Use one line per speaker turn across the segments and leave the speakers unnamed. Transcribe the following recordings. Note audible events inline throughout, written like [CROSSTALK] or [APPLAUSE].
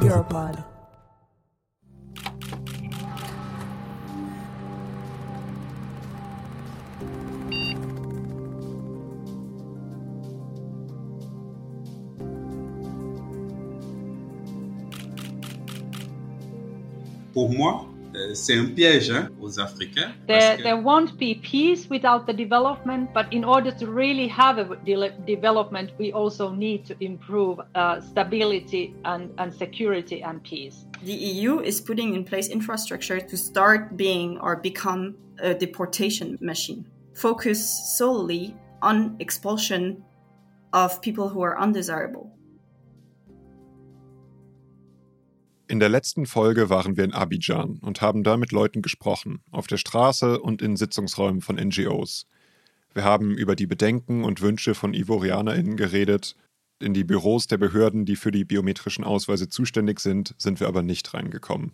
Derrubado.
Pour moi, c'est un piège hein, aux Africains. parce
There,
que-
there won't be peace without the development, but in order to really have a de- development, we also need to improve uh, stability and, and security and peace.
The EU is putting in place infrastructure to start being or become a deportation machine. Focus solely on expulsion of people who are undesirable.
In der letzten Folge waren wir in Abidjan und haben da mit Leuten gesprochen, auf der Straße und in Sitzungsräumen von NGOs. Wir haben über die Bedenken und Wünsche von IvorianerInnen geredet. In die Büros der Behörden, die für die biometrischen Ausweise zuständig sind, sind wir aber nicht reingekommen.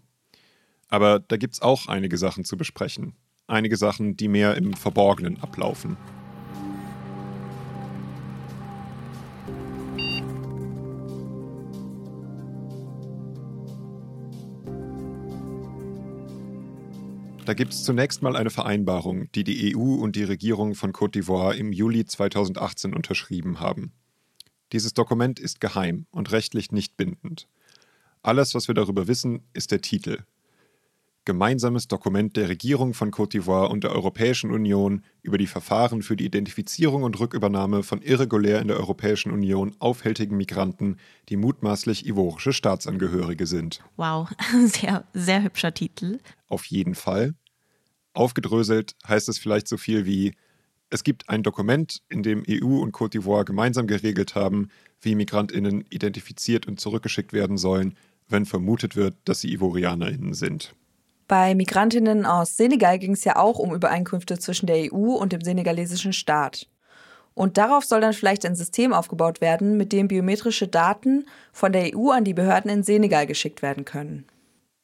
Aber da gibt's auch einige Sachen zu besprechen. Einige Sachen, die mehr im Verborgenen ablaufen. Da gibt es zunächst mal eine Vereinbarung, die die EU und die Regierung von Côte d'Ivoire im Juli 2018 unterschrieben haben. Dieses Dokument ist geheim und rechtlich nicht bindend. Alles, was wir darüber wissen, ist der Titel. Gemeinsames Dokument der Regierung von Côte d'Ivoire und der Europäischen Union über die Verfahren für die Identifizierung und Rückübernahme von irregulär in der Europäischen Union aufhältigen Migranten, die mutmaßlich ivorische Staatsangehörige sind.
Wow, [LAUGHS] sehr, sehr hübscher Titel.
Auf jeden Fall. Aufgedröselt heißt es vielleicht so viel wie, es gibt ein Dokument, in dem EU und Côte d'Ivoire gemeinsam geregelt haben, wie Migrantinnen identifiziert und zurückgeschickt werden sollen, wenn vermutet wird, dass sie Ivorianerinnen sind.
Bei Migrantinnen aus Senegal ging es ja auch um Übereinkünfte zwischen der EU und dem senegalesischen Staat. Und darauf soll dann vielleicht ein System aufgebaut werden, mit dem biometrische Daten von der EU an die Behörden in Senegal geschickt werden können.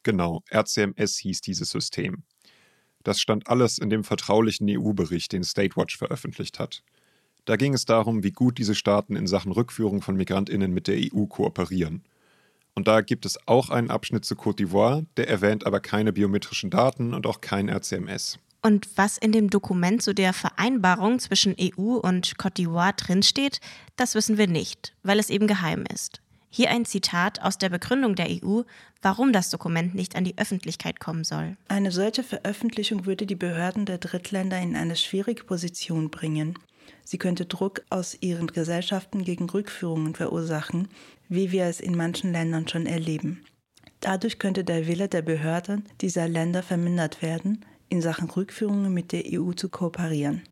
Genau, RCMS hieß dieses System. Das stand alles in dem vertraulichen EU-Bericht, den Statewatch veröffentlicht hat. Da ging es darum, wie gut diese Staaten in Sachen Rückführung von Migrantinnen mit der EU kooperieren. Und da gibt es auch einen Abschnitt zu Côte d'Ivoire, der erwähnt aber keine biometrischen Daten und auch kein RCMS.
Und was in dem Dokument zu der Vereinbarung zwischen EU und Côte d'Ivoire drinsteht, das wissen wir nicht, weil es eben geheim ist. Hier ein Zitat aus der Begründung der EU, warum das Dokument nicht an die Öffentlichkeit kommen soll.
Eine solche Veröffentlichung würde die Behörden der Drittländer in eine schwierige Position bringen. Sie könnte Druck aus ihren Gesellschaften gegen Rückführungen verursachen, wie wir es in manchen Ländern schon erleben. Dadurch könnte der Wille der Behörden dieser Länder vermindert werden, in Sachen Rückführungen mit der EU zu kooperieren.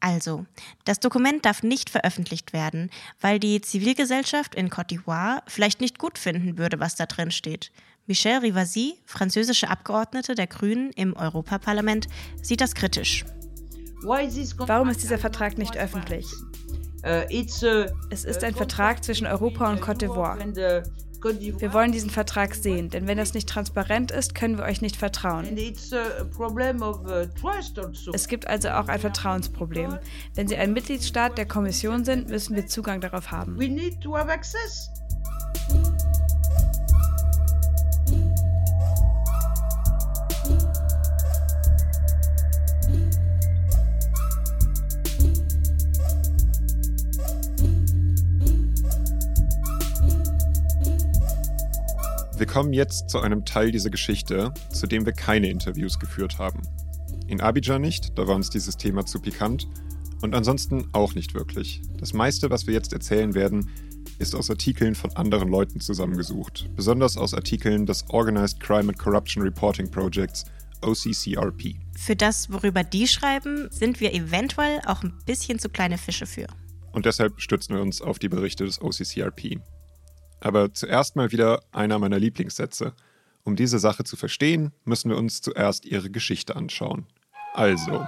Also, das Dokument darf nicht veröffentlicht werden, weil die Zivilgesellschaft in Côte d'Ivoire vielleicht nicht gut finden würde, was da drin steht. Michel Rivasi, französische Abgeordnete der Grünen im Europaparlament, sieht das kritisch.
Warum ist dieser Vertrag nicht öffentlich? Es ist ein Vertrag zwischen Europa und Côte d'Ivoire. Wir wollen diesen Vertrag sehen, denn wenn das nicht transparent ist, können wir euch nicht vertrauen. Es gibt also auch ein Vertrauensproblem. Wenn Sie ein Mitgliedstaat der Kommission sind, müssen wir Zugang darauf haben.
Wir kommen jetzt zu einem Teil dieser Geschichte, zu dem wir keine Interviews geführt haben. In Abidjan nicht, da war uns dieses Thema zu pikant. Und ansonsten auch nicht wirklich. Das meiste, was wir jetzt erzählen werden, ist aus Artikeln von anderen Leuten zusammengesucht. Besonders aus Artikeln des Organized Crime and Corruption Reporting Projects, OCCRP.
Für das, worüber die schreiben, sind wir eventuell auch ein bisschen zu kleine Fische für.
und deshalb stützen wir uns auf die Berichte des OCCRP. Aber zuerst mal wieder einer meiner Lieblingssätze. Um diese Sache zu verstehen, müssen wir uns zuerst ihre Geschichte anschauen. Also.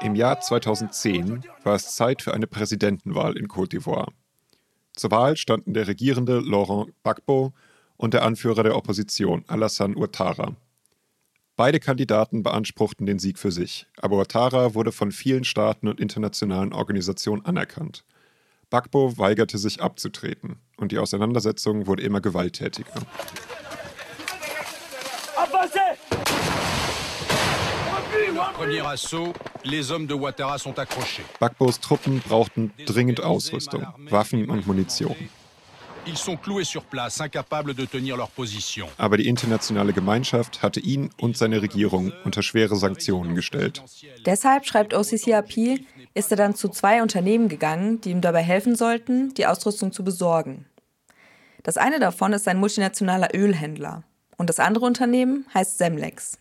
Im Jahr 2010 war es Zeit für eine Präsidentenwahl in Côte d'Ivoire. Zur Wahl standen der regierende Laurent Gbagbo und der Anführer der Opposition Alassane Ouattara. Beide Kandidaten beanspruchten den Sieg für sich, aber Ouattara wurde von vielen Staaten und internationalen Organisationen anerkannt. Bagbo weigerte sich abzutreten und die Auseinandersetzung wurde immer gewalttätiger. Bagbos Truppen brauchten dringend Ausrüstung, Waffen und Munition. Aber die internationale Gemeinschaft hatte ihn und seine Regierung unter schwere Sanktionen gestellt.
Deshalb, schreibt OCCRP, ist er dann zu zwei Unternehmen gegangen, die ihm dabei helfen sollten, die Ausrüstung zu besorgen. Das eine davon ist ein multinationaler Ölhändler und das andere Unternehmen heißt Semlex.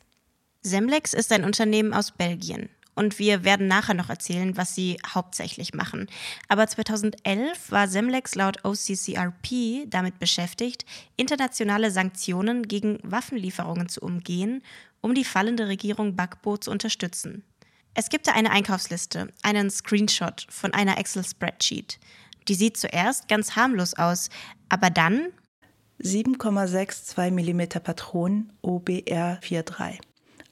Semlex ist ein Unternehmen aus Belgien und wir werden nachher noch erzählen, was sie hauptsächlich machen. Aber 2011 war Semlex laut OCCRP damit beschäftigt, internationale Sanktionen gegen Waffenlieferungen zu umgehen, um die fallende Regierung Bagbo zu unterstützen. Es gibt da eine Einkaufsliste, einen Screenshot von einer Excel-Spreadsheet. Die sieht zuerst ganz harmlos aus, aber dann
7,62 mm Patronen OBR 43.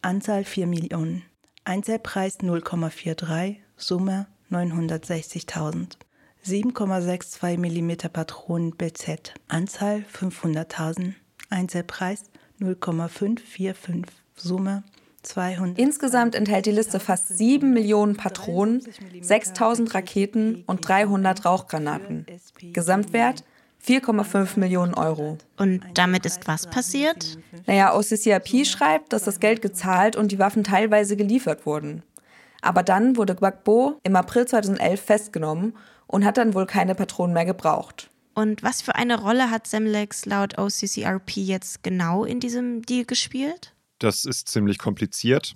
Anzahl 4 Millionen. Einzelpreis 0,43, Summe 960.000. 7,62 mm Patronen BZ, Anzahl 500.000, Einzelpreis 0,545, Summe 200.
Insgesamt enthält die Liste fast 7 Millionen Patronen, 6000 Raketen und 300 Rauchgranaten. Gesamtwert 4,5 Millionen Euro.
Und damit ist was passiert?
Naja, OCCRP schreibt, dass das Geld gezahlt und die Waffen teilweise geliefert wurden. Aber dann wurde Gbagbo im April 2011 festgenommen und hat dann wohl keine Patronen mehr gebraucht.
Und was für eine Rolle hat Semlex laut OCCRP jetzt genau in diesem Deal gespielt?
Das ist ziemlich kompliziert.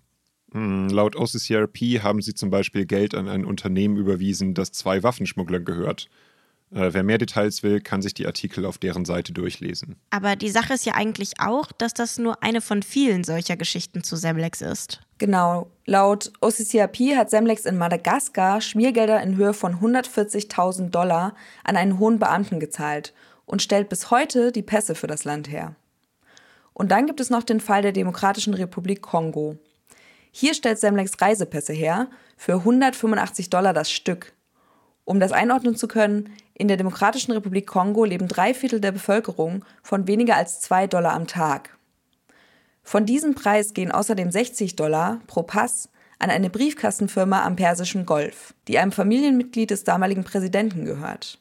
Hm, laut OCCRP haben sie zum Beispiel Geld an ein Unternehmen überwiesen, das zwei Waffenschmugglern gehört. Äh, wer mehr Details will, kann sich die Artikel auf deren Seite durchlesen.
Aber die Sache ist ja eigentlich auch, dass das nur eine von vielen solcher Geschichten zu Semlex ist.
Genau. Laut OCCRP hat Semlex in Madagaskar Schmiergelder in Höhe von 140.000 Dollar an einen hohen Beamten gezahlt und stellt bis heute die Pässe für das Land her. Und dann gibt es noch den Fall der Demokratischen Republik Kongo. Hier stellt Semlex Reisepässe her für 185 Dollar das Stück. Um das einordnen zu können, in der Demokratischen Republik Kongo leben drei Viertel der Bevölkerung von weniger als zwei Dollar am Tag. Von diesem Preis gehen außerdem 60 Dollar pro Pass an eine Briefkastenfirma am Persischen Golf, die einem Familienmitglied des damaligen Präsidenten gehört.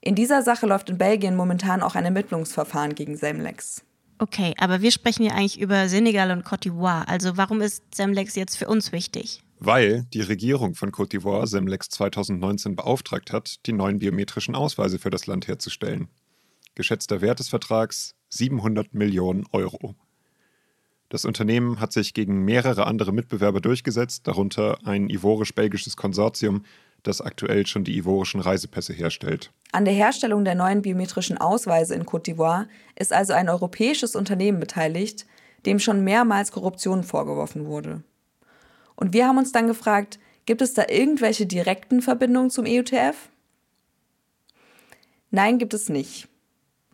In dieser Sache läuft in Belgien momentan auch ein Ermittlungsverfahren gegen Semlex.
Okay, aber wir sprechen ja eigentlich über Senegal und Côte d'Ivoire. Also warum ist Semlex jetzt für uns wichtig?
Weil die Regierung von Côte d'Ivoire Semlex 2019 beauftragt hat, die neuen biometrischen Ausweise für das Land herzustellen. Geschätzter Wert des Vertrags 700 Millionen Euro. Das Unternehmen hat sich gegen mehrere andere Mitbewerber durchgesetzt, darunter ein ivorisch-belgisches Konsortium, das aktuell schon die ivorischen Reisepässe herstellt.
An der Herstellung der neuen biometrischen Ausweise in Côte d'Ivoire ist also ein europäisches Unternehmen beteiligt, dem schon mehrmals Korruption vorgeworfen wurde. Und wir haben uns dann gefragt, gibt es da irgendwelche direkten Verbindungen zum EUTF? Nein, gibt es nicht.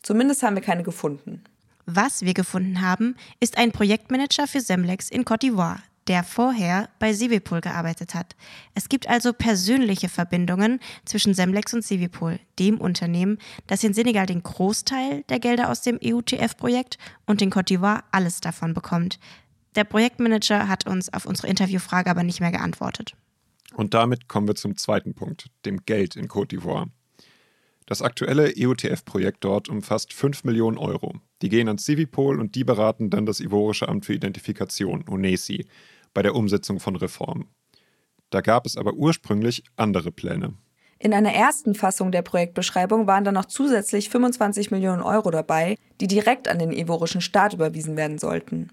Zumindest haben wir keine gefunden.
Was wir gefunden haben, ist ein Projektmanager für Semlex in Côte d'Ivoire, der vorher bei Civipol gearbeitet hat. Es gibt also persönliche Verbindungen zwischen Semlex und Civipol, dem Unternehmen, das in Senegal den Großteil der Gelder aus dem EUTF-Projekt und in Côte d'Ivoire alles davon bekommt. Der Projektmanager hat uns auf unsere Interviewfrage aber nicht mehr geantwortet.
Und damit kommen wir zum zweiten Punkt, dem Geld in Côte d'Ivoire. Das aktuelle EUTF-Projekt dort umfasst 5 Millionen Euro. Die gehen an Civipol und die beraten dann das Ivorische Amt für Identifikation, UNESI, bei der Umsetzung von Reformen. Da gab es aber ursprünglich andere Pläne.
In einer ersten Fassung der Projektbeschreibung waren dann noch zusätzlich 25 Millionen Euro dabei, die direkt an den ivorischen Staat überwiesen werden sollten.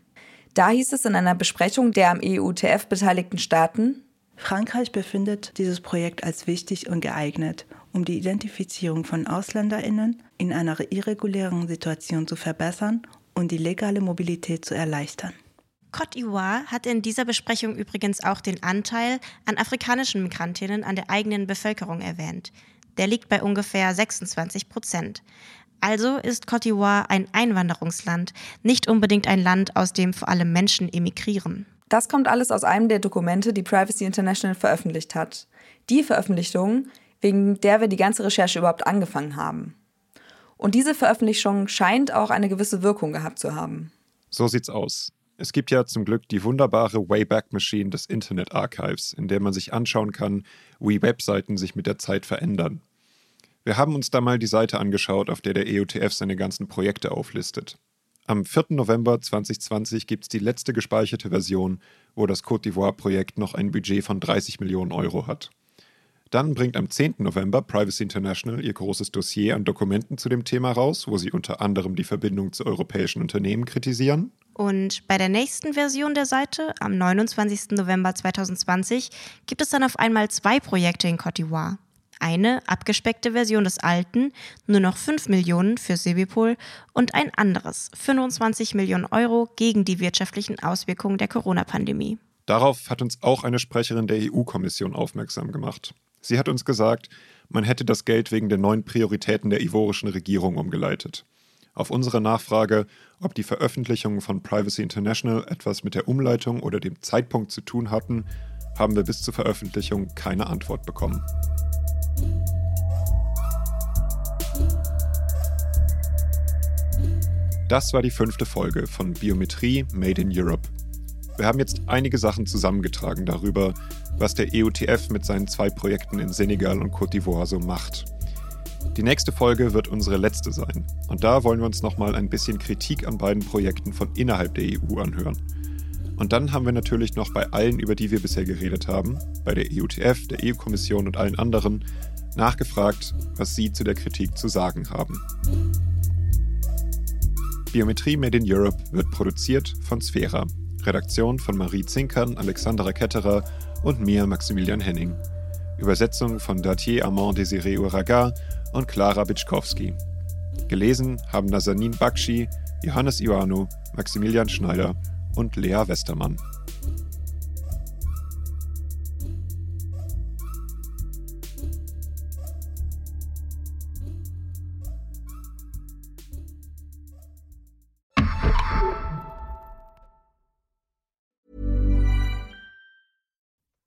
Da hieß es in einer Besprechung der am EUTF beteiligten Staaten,
Frankreich befindet dieses Projekt als wichtig und geeignet, um die Identifizierung von Ausländerinnen in einer irregulären Situation zu verbessern und die legale Mobilität zu erleichtern.
Côte d'Ivoire hat in dieser Besprechung übrigens auch den Anteil an afrikanischen Migrantinnen an der eigenen Bevölkerung erwähnt. Der liegt bei ungefähr 26 Prozent. Also ist Côte d'Ivoire ein Einwanderungsland, nicht unbedingt ein Land, aus dem vor allem Menschen emigrieren.
Das kommt alles aus einem der Dokumente, die Privacy International veröffentlicht hat. Die Veröffentlichung, wegen der wir die ganze Recherche überhaupt angefangen haben. Und diese Veröffentlichung scheint auch eine gewisse Wirkung gehabt zu haben.
So sieht's aus. Es gibt ja zum Glück die wunderbare Wayback Machine des Internet Archives, in der man sich anschauen kann, wie Webseiten sich mit der Zeit verändern. Wir haben uns da mal die Seite angeschaut, auf der der EUTF seine ganzen Projekte auflistet. Am 4. November 2020 gibt es die letzte gespeicherte Version, wo das Côte d'Ivoire-Projekt noch ein Budget von 30 Millionen Euro hat. Dann bringt am 10. November Privacy International ihr großes Dossier an Dokumenten zu dem Thema raus, wo sie unter anderem die Verbindung zu europäischen Unternehmen kritisieren.
Und bei der nächsten Version der Seite, am 29. November 2020, gibt es dann auf einmal zwei Projekte in Côte d'Ivoire. Eine abgespeckte Version des alten, nur noch 5 Millionen für Sebipol und ein anderes, 25 Millionen Euro gegen die wirtschaftlichen Auswirkungen der Corona-Pandemie.
Darauf hat uns auch eine Sprecherin der EU-Kommission aufmerksam gemacht. Sie hat uns gesagt, man hätte das Geld wegen der neuen Prioritäten der ivorischen Regierung umgeleitet. Auf unsere Nachfrage, ob die Veröffentlichungen von Privacy International etwas mit der Umleitung oder dem Zeitpunkt zu tun hatten, haben wir bis zur Veröffentlichung keine Antwort bekommen. Das war die fünfte Folge von Biometrie Made in Europe. Wir haben jetzt einige Sachen zusammengetragen darüber, was der EUTF mit seinen zwei Projekten in Senegal und Côte d'Ivoire so macht. Die nächste Folge wird unsere letzte sein. Und da wollen wir uns nochmal ein bisschen Kritik an beiden Projekten von innerhalb der EU anhören. Und dann haben wir natürlich noch bei allen, über die wir bisher geredet haben, bei der EUTF, der EU-Kommission und allen anderen, nachgefragt, was sie zu der Kritik zu sagen haben. Biometrie Made in Europe wird produziert von Sphera. Redaktion von Marie Zinkern, Alexandra Ketterer und mir, Maximilian Henning. Übersetzung von Datier Armand Désiré Uraga und Clara Bitschkowski. Gelesen haben Nazanin Bakshi, Johannes Ioannou, Maximilian Schneider und Lea Westermann.